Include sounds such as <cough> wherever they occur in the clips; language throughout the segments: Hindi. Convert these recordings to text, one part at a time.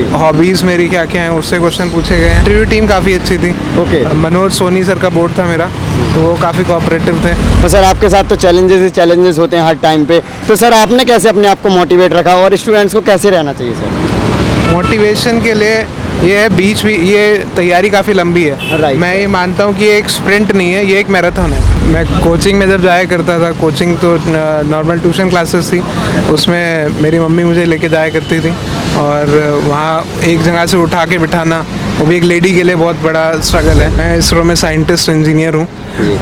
जी। हॉबीज मेरी क्या क्या हैं उससे क्वेश्चन पूछे गए हैं। इंटरव्यू टीम काफ़ी अच्छी थी। ओके मनोज सोनी सर का बोर्ड था मेरा तो वो काफ़ी कोऑपरेटिव थे। तो सर आपके साथ तो चैलेंजेस ही चैलेंजेस होते हैं हर टाइम पे। तो सर आपने कैसे अपने आप को मोटिवेट रखा और स्टूडेंट्स को कैसे रहना चाहिए सर? मोटिवेशन के लिए ये है बीच भी ये तैयारी काफ़ी लंबी है। Right. मैं ये मानता हूँ कि ये एक स्प्रिंट नहीं है ये एक मैराथन है। मैं कोचिंग में जब जाया करता था कोचिंग तो नॉर्मल ट्यूशन क्लासेस थी। उसमें मेरी मम्मी मुझे लेके जाया करती थी और वहाँ एक जगह से उठा के बिठाना वो भी एक लेडी के लिए बहुत बड़ा स्ट्रगल है। मैं इसरो में साइंटिस्ट इंजीनियर हूँ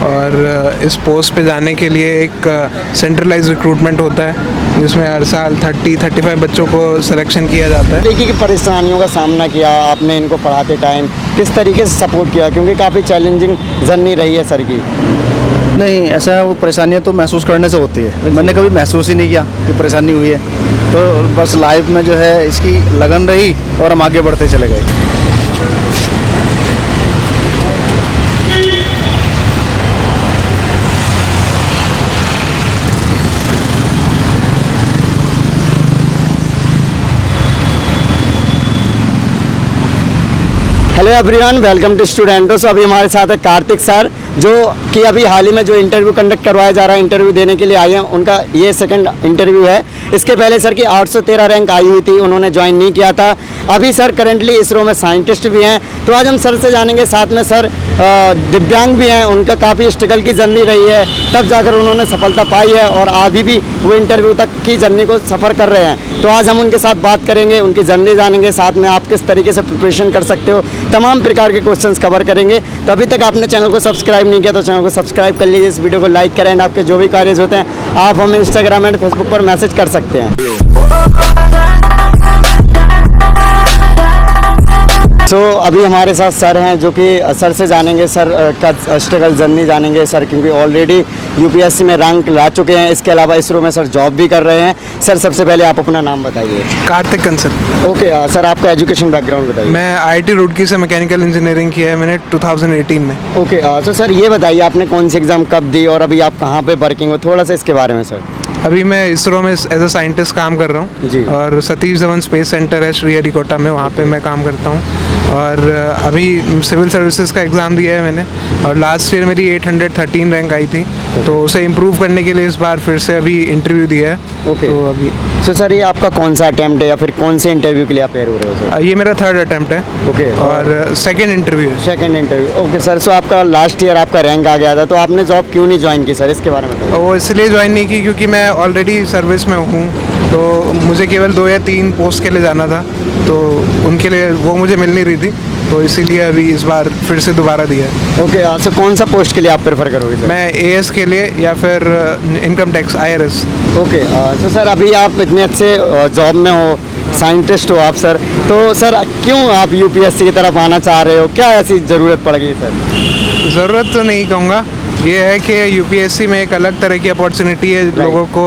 और इस पोस्ट पे जाने के लिए एक सेंट्रलाइज रिक्रूटमेंट होता है। जिसमें हर साल 30 35 बच्चों को सिलेक्शन किया जाता है। देखिए कि परेशानियों का सामना किया आपने इनको पढ़ाते टाइम किस तरीके से सपोर्ट किया? क्योंकि काफ़ी चैलेंजिंग जर्नी रही है सर की। नहीं ऐसा वो परेशानियाँ तो महसूस करने से होती है। मैंने कभी महसूस ही नहीं किया कि परेशानी हुई है। तो बस लाइफ में जो है इसकी लगन रही और हम आगे बढ़ते चले गए। हेलो एवरीवन वेलकम टू स्टूडेंटोस अभी हमारे साथ है कार्तिक सर। जो कि अभी हाल ही में जो इंटरव्यू कंडक्ट करवाया जा रहा है इंटरव्यू देने के लिए आए हैं, उनका ये सेकंड इंटरव्यू है। इसके पहले सर की 813 रैंक आई हुई थी, उन्होंने ज्वाइन नहीं किया था। अभी सर करंटली इसरो में साइंटिस्ट भी हैं। तो आज हम सर से जानेंगे, साथ में सर दिव्यांग भी हैं, उनका काफ़ी स्ट्रगल की जर्नी रही है। तब जाकर उन्होंने सफलता पाई है और अभी भी वो इंटरव्यू तक की जर्नी को सफ़र कर रहे हैं। तो आज हम उनके साथ बात करेंगे, उनकी जर्नी जानेंगे, साथ में आप किस तरीके से प्रिपरेशन कर सकते हो, तमाम प्रकार के क्वेश्चन कवर करेंगे। तो अभी तक आपने चैनल को सब्सक्राइब नहीं किया तो चैनल को सब्सक्राइब कर लीजिए, इस वीडियो को लाइक करें एंड आपके जो भी कार्य होते हैं, आप हमें इंस्टाग्राम एंड फेसबुक पर मैसेज कर सकते हैं। तो अभी हमारे साथ सर हैं जो कि सर से जानेंगे सर का स्ट्रगल जर्नी जानेंगे सर क्योंकि ऑलरेडी यूपीएससी में रैंक ला चुके हैं। इसके अलावा इसरो में सर जॉब भी कर रहे हैं। सर सबसे पहले आप अपना नाम बताइए। कार्तिक कंसल ओके सर आपका एजुकेशन बैकग्राउंड बताइए। मैं आईटी रुड़की से मैकेनिकल इंजीनियरिंग किया है मैंने 2018 में। ओके अ, तो सर ये बताइए आपने कौन सी एग्ज़ाम कब दी और अभी आप कहाँ पर वर्किंग हो? थोड़ा सा इसके बारे में सर। अभी मैं इसरो में एज अ साइंटिस्ट काम कर रहा जी। हूँ और सतीश धवन स्पेस सेंटर है श्री हरिकोटा में वहाँ पे मैं काम करता हूँ। और अभी सिविल सर्विसेज़ का एग्ज़ाम दिया है मैंने और लास्ट ईयर मेरी 813 रैंक आई थी तो उसे इम्प्रूव करने के लिए इस बार फिर से अभी इंटरव्यू दिया है। ओके। तो अभी तो सर ये आपका कौन सा अटैम्प्ट है या फिर कौन से इंटरव्यू के लिए आप हो रहे हो सर ये मेरा थर्ड अटैम्प्ट है ओके। और सेकेंड इंटरव्यू है। Second interview okay sir so आपका लास्ट ईयर आपका रैंक आ गया था तो आपने जॉब क्यों नहीं ज्वाइन की सर इसके बारे में वो इसलिए ज्वाइन नहीं की क्योंकि मैं ऑलरेडी सर्विस में हूँ तो मुझे केवल दो या तीन पोस्ट के लिए जाना था। तो उनके लिए वो मुझे मिल नहीं रही थी तो इसीलिए अभी इस बार फिर से दोबारा दिया है। ओके सर कौन सा पोस्ट के लिए आप प्रेफर करोगे सर मैं ए के लिए या फिर income tax I R okay तो सर अभी आप इतने अच्छे जॉब में हो साइंटिस्ट हो आप सर तो सर क्यों आप यूपीएससी की तरफ़ आना चाह रहे हो? क्या ऐसी ज़रूरत पड़ गई सर ज़रूरत तो नहीं कहूँगा। ये है कि यूपीएससी में एक अलग तरह की अपॉर्चुनिटी है लोगों को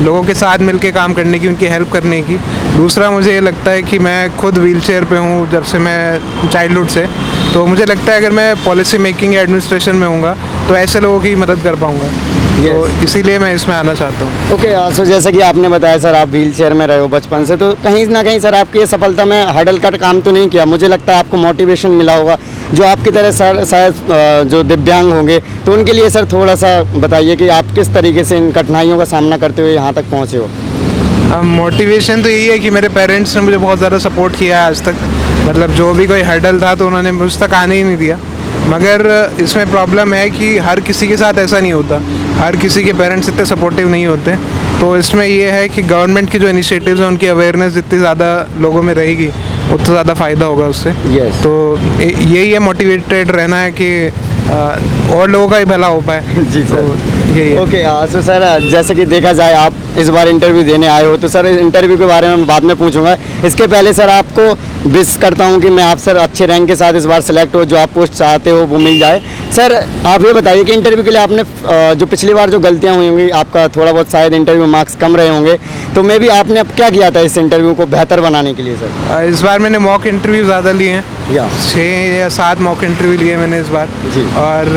लोगों के साथ मिलके काम करने की, उनकी हेल्प करने की। दूसरा मुझे ये लगता है कि मैं खुद व्हील चेयर पर हूँ, जब से मैं चाइल्डहुड से तो मुझे लगता है अगर मैं पॉलिसी मेकिंग या एडमिनिस्ट्रेशन में हूँगा तो ऐसे लोगों की मदद कर पाऊँगा। तो इसीलिए मैं इसमें आना चाहता हूँ। ओके okay, सो जैसे कि आपने बताया सर आप व्हील चेयर में रहे हो बचपन से तो कहीं ना कहीं सर आपकी ये सफलता में हडल कट काम तो नहीं किया। मुझे लगता है आपको मोटिवेशन मिला होगा। जो आपकी तरह सर शायद जो दिव्यांग होंगे तो उनके लिए सर थोड़ा सा बताइए कि आप किस तरीके से इन कठिनाइयों का सामना करते हुए यहाँ तक पहुँचे हो? मोटिवेशन तो यही है कि मेरे पेरेंट्स ने मुझे बहुत ज़्यादा सपोर्ट किया है आज तक। मतलब जो भी कोई हर्डल था तो उन्होंने मुझ तक आने ही नहीं दिया। मगर इसमें प्रॉब्लम है कि हर किसी के साथ ऐसा नहीं होता। हर किसी के पेरेंट्स इतने सपोर्टिव नहीं होते। तो इसमें ये है कि गवर्नमेंट की जो इनिशिएटिव्स हैं उनकी अवेयरनेस जितनी ज़्यादा लोगों में रहेगी उतना ज़्यादा फ़ायदा होगा उससे। Yes. तो यही है मोटिवेटेड रहना है कि और लोगों का ही भला हो पाए। <laughs> जी सर। तो यही ओके सो सर जैसे कि देखा जाए आप इस बार इंटरव्यू देने आए हो तो सर इंटरव्यू के बारे में मैं बाद में पूछूँगा। इसके पहले सर आपको विश करता हूँ कि मैं आप सर अच्छे रैंक के साथ इस बार सेलेक्ट हो जो आप पोस्ट चाहते हो वो मिल जाए। सर आप ये बताइए कि इंटरव्यू के लिए आपने जो पिछली बार जो गलतियाँ हुई होंगी आपका थोड़ा बहुत शायद इंटरव्यू मार्क्स कम रहे होंगे। तो मे भी आपने अब क्या किया था इस इंटरव्यू को बेहतर बनाने के लिए सर? इस बार मैंने मॉक इंटरव्यू ज़्यादा लिए हैं। या। छः या सात मॉक इंटरव्यू लिए मैंने इस बार। जी। और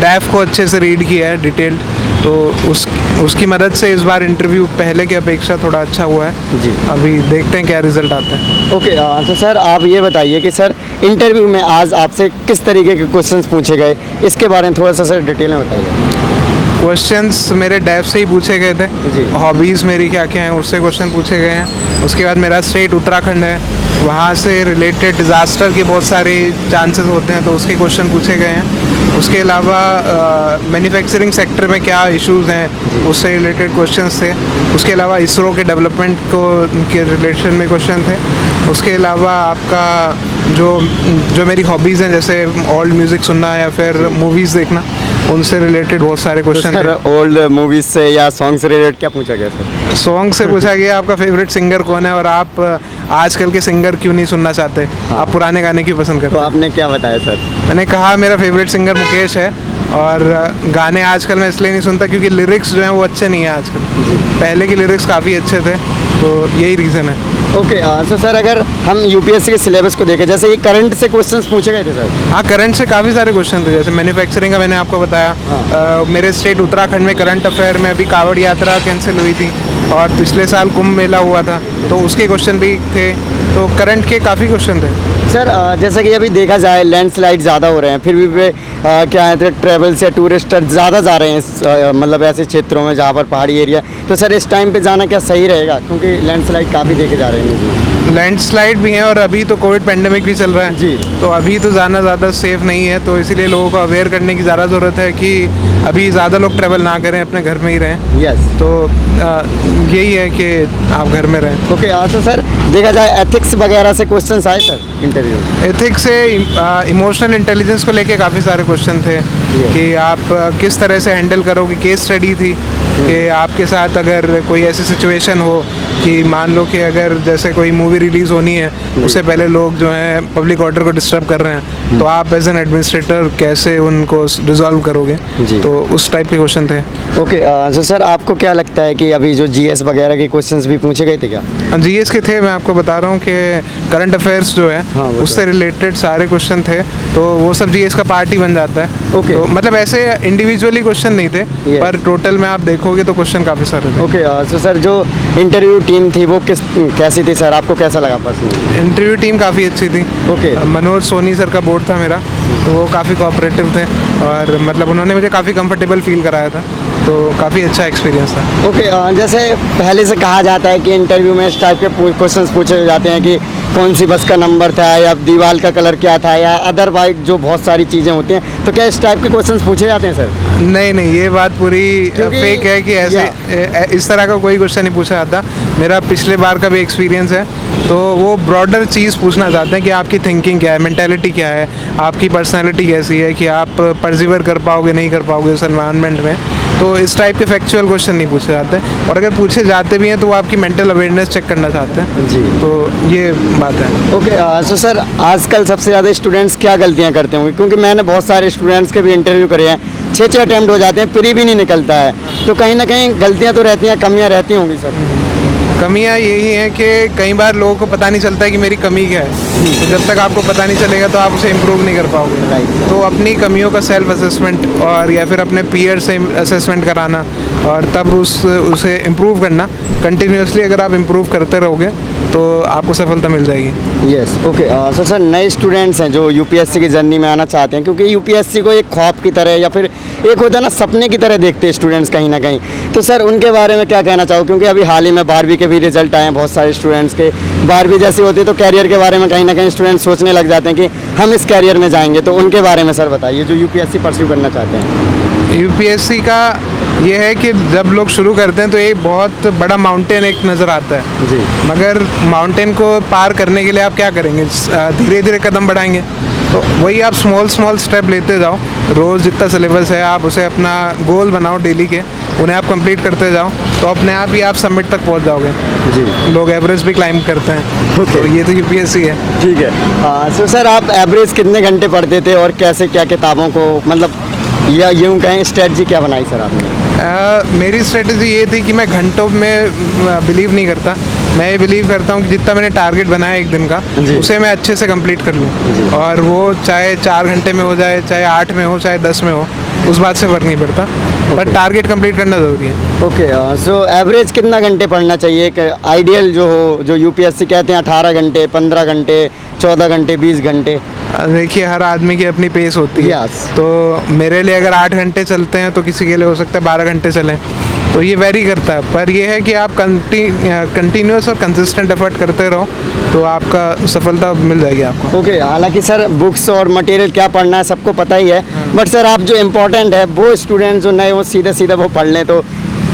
डैफ को अच्छे से रीड किया है डिटेल्ड तो उस उसकी मदद से इस बार इंटरव्यू पहले की अपेक्षा थोड़ा अच्छा हुआ है। जी। अभी देखते हैं क्या रिज़ल्ट आता है। ओके तो सर आप ये बताइए कि सर इंटरव्यू में आज आपसे किस तरीके के क्वेश्चंस पूछे गए? इसके बारे में थोड़ा सा सर डिटेल में बताइए। क्वेश्चंस मेरे डेफ से ही पूछे गए थे। जी। थे हॉबीज़ मेरी क्या क्या हैं उससे क्वेश्चन पूछे गए हैं। उसके बाद मेरा स्टेट उत्तराखंड है। वहाँ से रिलेटेड डिज़ास्टर के बहुत सारे चांसेस होते हैं तो उसके क्वेश्चन पूछे गए हैं। उसके अलावा मैन्युफैक्चरिंग सेक्टर में क्या इश्यूज़ हैं? उससे रिलेटेड क्वेश्चंस थे। उसके अलावा इसरो के डेवलपमेंट को के रिलेशन में क्वेश्चन थे। उसके अलावा आपका जो जो मेरी हॉबीज़ हैं जैसे ओल्ड म्यूज़िक सुनना या फिर मूवीज़ देखना उनसे रिलेटेड बहुत सारे क्वेश्चन सर ओल्ड मूवीज़ से या सॉन्ग से रिलेटेड क्या पूछा गया सर सॉन्ग से पूछा गया आपका फेवरेट सिंगर कौन है? और आप आजकल के सिंगर क्यों नहीं सुनना चाहते? हाँ। आप पुराने गाने क्यों पसंद करते तो आपने क्या बताया सर मैंने कहा मेरा फेवरेट सिंगर मुकेश है और गाने आजकल मैं इसलिए नहीं सुनता क्योंकि लिरिक्स जो हैं वो अच्छे नहीं हैं आजकल। पहले के लिरिक्स काफ़ी अच्छे थे तो यही रीज़न है। ओके तो सर अगर हम यूपीएससी के सिलेबस को देखें जैसे ये करंट से क्वेश्चंस पूछे गए थे सर हाँ करंट से काफ़ी सारे क्वेश्चन थे जैसे मैन्युफैक्चरिंग का मैंने आपको बताया। अ, मेरे स्टेट उत्तराखंड में करंट अफेयर में अभी कावड़ यात्रा कैंसिल हुई थी और पिछले साल कुंभ मेला हुआ था तो उसके क्वेश्चन भी थे। तो करंट के काफ़ी क्वेश्चन थे। सर जैसे कि अभी देखा जाए लैंडस्लाइड ज़्यादा हो रहे हैं फिर भी वे अ, क्या है ट्रेवल्स या टूरिस्टर ज़्यादा जा रहे हैं मतलब ऐसे क्षेत्रों में जहाँ पर पहाड़ी एरिया तो सर इस टाइम पे जाना क्या सही रहेगा? क्योंकि लैंडस्लाइड काफ़ी देखे जा रहे हैं। लैंडस्लाइड भी है और अभी तो कोविड पेंडेमिक भी चल रहा है। जी। तो अभी तो जाना ज़्यादा सेफ़ नहीं है तो इसीलिए लोगों को अवेयर करने की ज़्यादा ज़रूरत है कि अभी ज़्यादा लोग ट्रैवल ना करें अपने घर में ही रहें। यस तो यही है कि आप घर में रहें। ओके तो सर देखा जाए एथिक्स वगैरह से क्वेश्चंस आए सर इंटरव्यू एथिक्स से इमोशनल इंटेलिजेंस को लेके काफ़ी सारे क्वेश्चन थे कि आप किस तरह से हैंडल करोगे केस स्टडी थी। कि आपके साथ अगर कोई ऐसी सिचुएशन हो कि मान लो कि अगर जैसे कोई मूवी रिलीज़ होनी है उससे पहले लोग जो हैं पब्लिक ऑर्डर को डिस्टर्ब कर रहे हैं तो आप एज एन एडमिनिस्ट्रेटर कैसे उनको रिजॉल्व करोगे। तो उस टाइप के क्वेश्चन थे। ओके तो सर आपको क्या लगता है कि अभी जो जीएस वगैरह के क्वेश्चंस भी पूछे गए थे क्या? जी एस के थे मैं आपको बता रहा हूँ कि करंट अफेयर्स जो है हाँ, उससे रिलेटेड सारे क्वेश्चन थे तो वो सब जी एस का पार्ट ही बन जाता है। Okay. तो मतलब ऐसे इंडिविजुअली क्वेश्चन नहीं थे Yes. पर टोटल में आप देखोगे तो क्वेश्चन काफ़ी सारे थे ओके तो सर जो इंटरव्यू टीम थी वो किस कैसी थी सर आपको कैसा लगा पर्सनली इंटरव्यू टीम काफ़ी अच्छी थी okay Okay. Manoj Soni sir का बोर्ड था मेरा तो वो काफ़ी कोऑपरेटिव थे और मतलब उन्होंने मुझे काफ़ी कंफर्टेबल फील कराया था तो काफ़ी अच्छा एक्सपीरियंस था। ओके okay, जैसे पहले से कहा जाता है कि इंटरव्यू में इस टाइप के क्वेश्चन पूछे जाते हैं कि कौन सी बस का नंबर था या दीवार का कलर क्या था या अदरवाइज़ जो बहुत सारी चीज़ें होती हैं तो क्या इस टाइप के क्वेश्चन पूछे जाते हैं सर नहीं नहीं ये बात पूरी फेक है कि ऐसे इस तरह का कोई क्वेश्चन नहीं पूछा जाता। मेरा पिछले बार का भी एक्सपीरियंस है। तो वो ब्रॉडर चीज़ पूछना चाहते हैं कि आपकी थिंकिंग क्या है मेंटेलिटी क्या है आपकी पर्सनैलिटी कैसी है कि आप परजिवर कर पाओगे नहीं कर पाओगे उस एनवायरनमेंट में। तो इस टाइप के फैक्चुअल क्वेश्चन नहीं पूछे जाते। और अगर पूछे जाते भी हैं तो वो आपकी मेंटल अवेयरनेस चेक करना चाहते हैं। जी। तो ये बात है। ओके सो सर आजकल सबसे ज़्यादा स्टूडेंट्स क्या गलतियाँ करते होंगे? क्योंकि मैंने बहुत सारे स्टूडेंट्स के भी इंटरव्यू करे हैं। छः छः अटैम्प्ट हो जाते हैं, फिर भी नहीं निकलता है। तो कहीं ना कहीं गलतियाँ तो रहती हैं, कमियाँ रहती होंगी, सर। कमियाँ यही हैं कि कई बार लोगों को पता नहीं चलता है कि मेरी कमी क्या है। तो जब तक आपको पता नहीं चलेगा तो आप उसे इम्प्रूव नहीं कर पाओगे. तो अपनी कमियों का सेल्फ असेसमेंट और या फिर अपने पीयर से असेसमेंट कराना और तब उस उसे इम्प्रूव करना। कंटिन्यूसली अगर आप इम्प्रूव करते रहोगे तो आपको सफलता मिल जाएगी। यस ओके सर सर नए स्टूडेंट्स हैं जो यूपीएससी की जर्नी में आना चाहते हैं क्योंकि यूपीएससी को एक ख्वाब की तरह या फिर एक होता है ना सपने की तरह देखते हैं स्टूडेंट्स कहीं ना कहीं। तो सर उनके बारे में क्या कहना चाहो? क्योंकि अभी हाल ही में बारहवीं के भी रिज़ल्ट आए हैं बहुत सारे स्टूडेंट्स के। बारहवीं जैसी होती है तो कैरियर के बारे में कहीं ना कहीं स्टूडेंट्स सोचने लग जाते हैं कि हम इस कैरियर में जाएँगे तो उनके बारे में सर बताइए, जो यूपीएससी परस्यू करना चाहते हैं। यूपीएससी का ये है कि जब लोग शुरू करते हैं तो एक बहुत बड़ा माउंटेन एक नज़र आता है। जी। मगर माउंटेन को पार करने के लिए आप क्या करेंगे? धीरे धीरे कदम बढ़ाएँगे। तो वही आप स्मॉल स्मॉल स्टेप लेते जाओ। रोज़ जितना सिलेबस है आप उसे अपना गोल बनाओ डेली के। उन्हें आप कंप्लीट करते जाओ। तो अपने आप ही आप सबमिट तक पहुँच जाओगे। जी। लोग एवरेज भी क्लाइंब करते हैं। तो ये तो यूपीएससी है। ठीक है। हाँ सो सर आप एवरेज कितने घंटे पढ़ते थे और कैसे क्या किताबों को मतलब या यूँ कहें स्ट्रेटजी क्या बनाई सर आपने? अ, मेरी स्ट्रेटजी ये थी कि मैं घंटों में बिलीव नहीं करता। मैं ये बिलीव करता हूँ कि जितना मैंने टारगेट बनाया एक दिन का उसे मैं अच्छे से कंप्लीट कर लूँ। और वो चाहे चार घंटे में हो जाए चाहे आठ में हो चाहे दस में हो उस बात से फ़र्क नहीं पड़ता। पर टारगेट कंप्लीट करना ज़रूरी है। ओके सो एवरेज कितना घंटे पढ़ना चाहिए? आइडियल जो हो जो यूपीएससी कहते हैं अठारह घंटे पंद्रह घंटे चौदह घंटे बीस घंटे। देखिए हर आदमी की अपनी पेस होती है। Yes. तो मेरे लिए अगर आठ घंटे चलते हैं तो किसी के लिए हो सकता है बारह घंटे चलें। तो ये वेरी करता है। पर ये है कि आप कंटिन्यूस और कंसिस्टेंट एफर्ट करते रहो तो आपका सफलता मिल जाएगी आपको। ओके okay, हालाँकि सर बुक्स और मटेरियल क्या पढ़ना है सबको पता ही है। बट सर आप जो इम्पोर्टेंट है वो स्टूडेंट्स जो नए वो सीधे सीधे वो पढ़ लें तो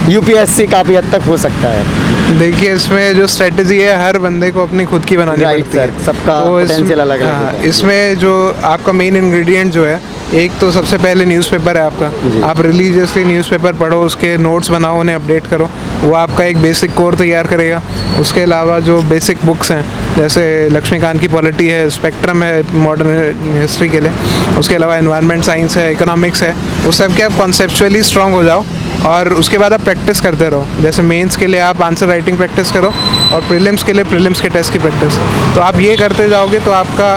यूपीएससी काफ़ी हद तक हो सकता है। देखिए इसमें जो स्ट्रेटजी है हर बंदे को अपनी खुद की बनानी Right, पड़ती है। सबका तो अलग-अलग हाँ, है। इसमें जो आपका मेन इंग्रेडिएंट जो है एक तो सबसे पहले न्यूज़पेपर है आपका। आप रिलीजियसली न्यूज़पेपर पढ़ो उसके नोट्स बनाओ उन्हें अपडेट करो। वो आपका एक बेसिक कोर तैयार करेगा। उसके अलावा जो बेसिक बुक्स हैं जैसे लक्ष्मीकांत की पॉलिटी है स्पेक्ट्रम है मॉडर्न हिस्ट्री के लिए। उसके अलावा इन्वायरमेंट साइंस है इकोनॉमिक्स है। उस सब के आप कॉन्सेप्चुअली स्ट्रांग हो जाओ। और उसके बाद आप प्रैक्टिस करते रहो। जैसे मेंस के लिए आप आंसर राइटिंग प्रैक्टिस करो और प्रीलिम्स के लिए प्रीलिम्स के टेस्ट की प्रैक्टिस तो आप ये करते जाओगे तो आपका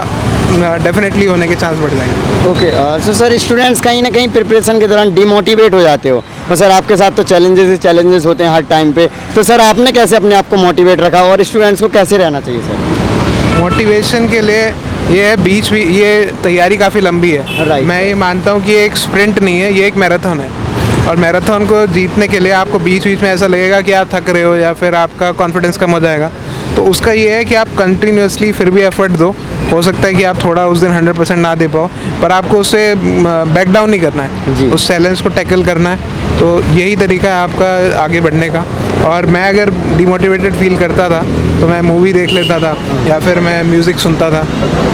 डेफिनेटली होने के चांस बढ़ जाएँगे। ओके सो सर स्टूडेंट्स कहीं ना कहीं प्रिपरेशन के दौरान डिमोटिवेट हो जाते हो। तो सर आपके साथ तो चैलेंजेस ही चैलेंजेस होते हैं हर टाइम पे। तो सर आपने कैसे अपने आप को मोटिवेट रखा और स्टूडेंट्स को कैसे रहना चाहिए सर मोटिवेशन के लिए ये है बीच भी ये तैयारी काफ़ी लंबी है। Right. मैं ये मानता हूँ कि ये एक स्प्रिंट नहीं है ये एक मैराथन है। और मैराथन को जीतने के लिए आपको बीच बीच में ऐसा लगेगा कि आप थक रहे हो या फिर आपका कॉन्फिडेंस कम हो जाएगा। तो उसका ये है कि आप कंटिन्यूसली फिर भी एफर्ट दो। हो सकता है कि आप थोड़ा उस दिन हंड्रेड परसेंट ना दे पाओ पर आपको उससे बैक डाउन नहीं करना। है। उस चैलेंज को टैकल करना है। तो यही तरीका है आपका आगे बढ़ने का। और मैं अगर डिमोटिवेटेड फील करता था तो मैं मूवी देख लेता था या फिर मैं म्यूज़िक सुनता था।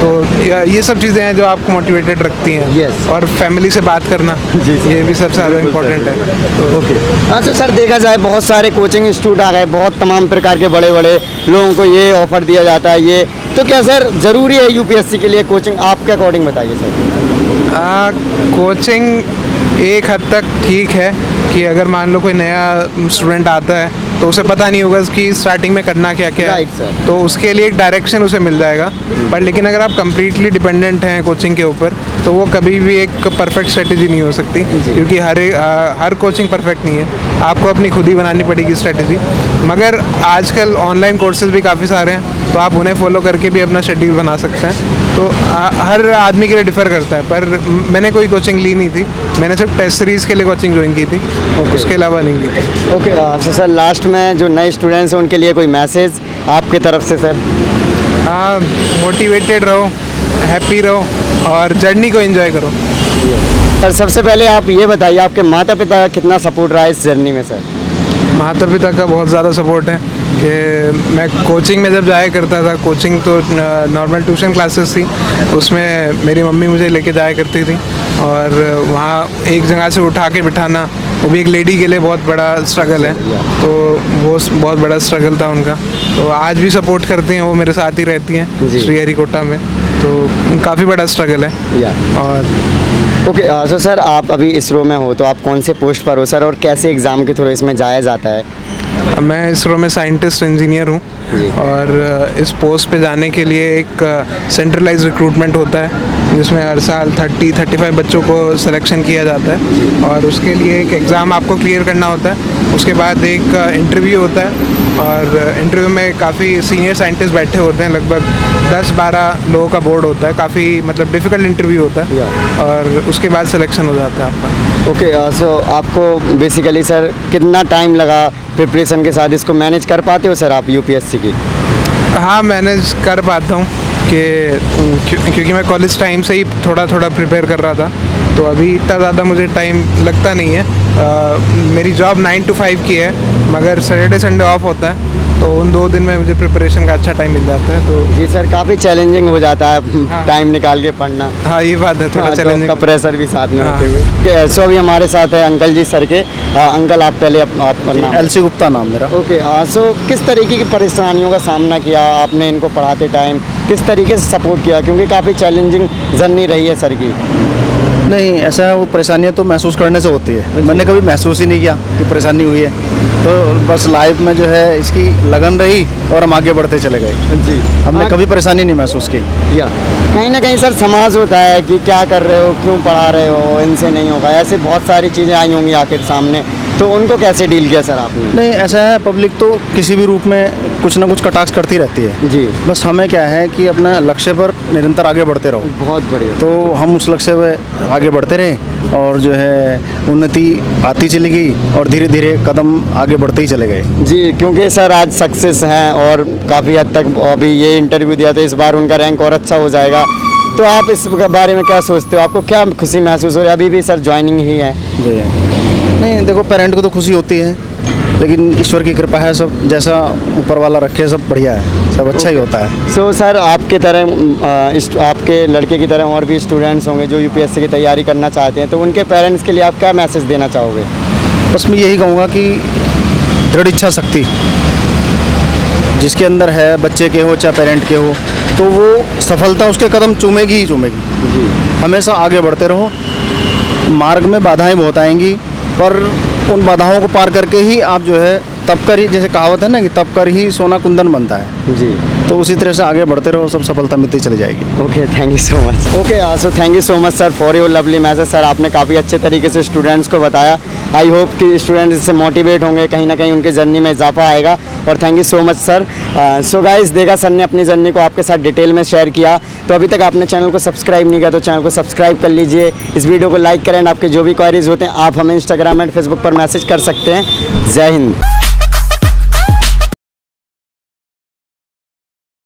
तो ये- सब चीज़ें हैं जो आपको मोटिवेटेड रखती हैं। Yes. और फैमिली से बात करना जी, ये भी सबसे ज़्यादा इम्पोर्टेंट है। तो ओके हाँ तो सर देखा जाए बहुत सारे कोचिंग इंस्टीट्यूट आ गए बहुत तमाम प्रकार के बड़े बड़े लोगों को ये ऑफ़र दिया जाता है ये। तो क्या सर ज़रूरी है यूपीएससी के लिए कोचिंग आपके अकॉर्डिंग बताइए सर। कोचिंग एक हद तक ठीक है कि अगर मान लो कोई नया स्टूडेंट आता है तो उसे पता नहीं होगा कि स्टार्टिंग में करना क्या क्या Right, है तो उसके लिए एक डायरेक्शन उसे मिल जाएगा। बट लेकिन अगर आप कम्प्लीटली डिपेंडेंट हैं कोचिंग के ऊपर तो वो कभी भी एक परफेक्ट स्ट्रेटजी नहीं हो सकती क्योंकि हर हर कोचिंग परफेक्ट नहीं है। आपको अपनी खुद ही बनानी पड़ेगी स्ट्रेटजी मगर आजकल ऑनलाइन कोर्सेज भी काफ़ी सारे हैं। तो आप उन्हें फॉलो करके भी अपना शेड्यूल बना सकते हैं। तो आ, हर आदमी के लिए डिफ़र करता है पर मैंने कोई कोचिंग ली नहीं थी। मैंने सिर्फ़ टेस्ट सीरीज़ के लिए कोचिंग ज्वाइन की थी okay. उसके अलावा नहीं ली थी। ओके तो सर लास्ट में जो नए स्टूडेंट्स हैं उनके लिए कोई मैसेज आपकी तरफ़ से सर हाँ मोटिवेटेड रहो हैप्पी रहो और जर्नी को एंजॉय करो। सर सबसे पहले आप ये बताइए आपके माता पिता कितना सपोर्ट रहा है इस जर्नी में सर माता पिता का बहुत ज़्यादा सपोर्ट है कि मैं कोचिंग में जब जाया करता था कोचिंग तो नॉर्मल ट्यूशन क्लासेस थी। उसमें मेरी मम्मी मुझे लेके जाया करती थी और वहाँ एक जगह से उठा के बिठाना वो भी एक लेडी के लिए बहुत बड़ा स्ट्रगल है। तो वो बहुत बड़ा स्ट्रगल था उनका। तो आज भी सपोर्ट करती हैं वो मेरे साथ ही रहती हैं जी। श्रीहरिकोटा में। तो काफ़ी बड़ा स्ट्रगल है। और ओके okay, सो सर आप अभी इसरो में हो तो आप कौन से पोस्ट पर हो सर और कैसे एग्ज़ाम के थ्रू इसमें जाया जाता है? मैं इसरो में साइंटिस्ट इंजीनियर हूँ। और इस पोस्ट पे जाने के लिए एक सेंट्रलाइज रिक्रूटमेंट होता है। जिसमें हर साल 30 35 बच्चों को सिलेक्शन किया जाता है और उसके लिए एक एग्ज़ाम आपको क्लियर करना होता है। उसके बाद एक इंटरव्यू होता है और इंटरव्यू में काफ़ी सीनियर साइंटिस्ट बैठे होते हैं लगभग 10-12 लोगों का बोर्ड होता है। काफ़ी मतलब डिफ़िकल्ट इंटरव्यू होता है और उसके बाद सिलेक्शन हो जाता है आपका। Okay okay, so uh, so, आपको बेसिकली सर कितना टाइम लगा प्रिपरेशन के साथ इसको मैनेज कर पाते हो सर आप यूपीएससी की? हाँ मैनेज कर पाता हूँ। कि क्योंकि मैं कॉलेज टाइम से ही थोड़ा थोड़ा प्रिपेयर कर रहा था तो अभी इतना ज़्यादा मुझे टाइम लगता नहीं है। अ, मेरी जॉब नाइन टू फाइव की है मगर सैटरडे संडे ऑफ़ होता है तो उन दो दिन में मुझे प्रिपरेशन का अच्छा टाइम मिल जाता है तो जी सर काफ़ी चैलेंजिंग हो जाता है हाँ। टाइम निकाल के पढ़ना। हाँ ये बात है थोड़ा हाँ, चैलेंजिंग का प्रेशर भी साथ में हाँ। होते हुए। सो अभी हमारे साथ है अंकल जी सर के। हाँ, अंकल आप पहले अप- आपका नाम। एल सी गुप्ता नाम मेरा। ओके हाँ सो किस तरीके की परेशानियों का सामना किया आपने इनको पढ़ाते टाइम किस तरीके से सपोर्ट किया? क्योंकि काफ़ी चैलेंजिंग जर्नी रही है सर की। नहीं ऐसा वो परेशानियाँ तो महसूस करने से होती है। मैंने कभी महसूस ही नहीं किया कि परेशानी हुई है। तो बस लाइफ में जो है इसकी लगन रही और हम आगे बढ़ते चले गए। जी। हमने कभी परेशानी नहीं महसूस की। या। कहीं ना कहीं सर समाज होता है कि क्या कर रहे हो क्यों पढ़ा रहे हो इनसे नहीं होगा। ऐसे बहुत सारी चीज़ें आई होंगी आखिर सामने। तो उनको कैसे डील किया सर आपने? नहीं ऐसा है पब्लिक तो किसी भी रूप में कुछ ना कुछ कटाक्ष करती रहती है। जी। बस हमें क्या है कि अपना लक्ष्य पर निरंतर आगे बढ़ते रहो। बहुत बढ़िया। तो हम उस लक्ष्य पर आगे बढ़ते रहे और जो है उन्नति आती चली गई और धीरे धीरे कदम आगे बढ़ते ही चले गए। जी क्योंकि सर आज सक्सेस हैं और काफ़ी हद तक अभी ये इंटरव्यू दिया तो इस बार उनका रैंक और अच्छा हो जाएगा। तो आप इस बारे में क्या सोचते हो? आपको क्या खुशी महसूस हो रही है? अभी भी सर ज्वाइनिंग ही है। जी। नहीं देखो पेरेंट को तो खुशी होती है लेकिन ईश्वर की कृपा है सब जैसा ऊपर वाला रखे सब बढ़िया है सब अच्छा ही होता है। सो so, सर आपके तरह इस- आपके लड़के की तरह और भी स्टूडेंट्स होंगे जो यूपीएससी की तैयारी करना चाहते हैं तो उनके पेरेंट्स के लिए आप क्या मैसेज देना चाहोगे? बस मैं यही कहूँगा कि दृढ़ इच्छा शक्ति जिसके अंदर है बच्चे के हो चाहे पेरेंट के हो तो वो सफलता उसके कदम चूमेगी ही चूमेगी। हमेशा आगे बढ़ते रहो मार्ग में बाधाएँ बहुत आएँगी पर उन बाधाओं को पार करके ही आप जो है तब कर ही, जैसे कहावत है ना कि तब कर ही सोना कुंदन बनता है। जी। तो उसी तरह से आगे बढ़ते रहो सब सफलता मिलती चली जाएगी। Okay thank you so much okay so thank you so much sir for your lovely message sir आपने काफ़ी अच्छे तरीके से स्टूडेंट्स को बताया। आई होप कि स्टूडेंट्स इससे मोटिवेट होंगे कहीं ना कहीं उनके जर्नी में इजाफा आएगा। और thank you so much sir so guys देखा सर ने अपनी जर्नी को आपके साथ डिटेल में शेयर किया। तो अभी तक आपने चैनल को सब्सक्राइब नहीं किया तो चैनल को सब्सक्राइब कर लीजिए। इस वीडियो को लाइक करें आपके जो भी क्वारीज होते हैं आप हमें इंस्टाग्राम एंड फेसबुक पर मैसेज कर सकते हैं। जय हिंद।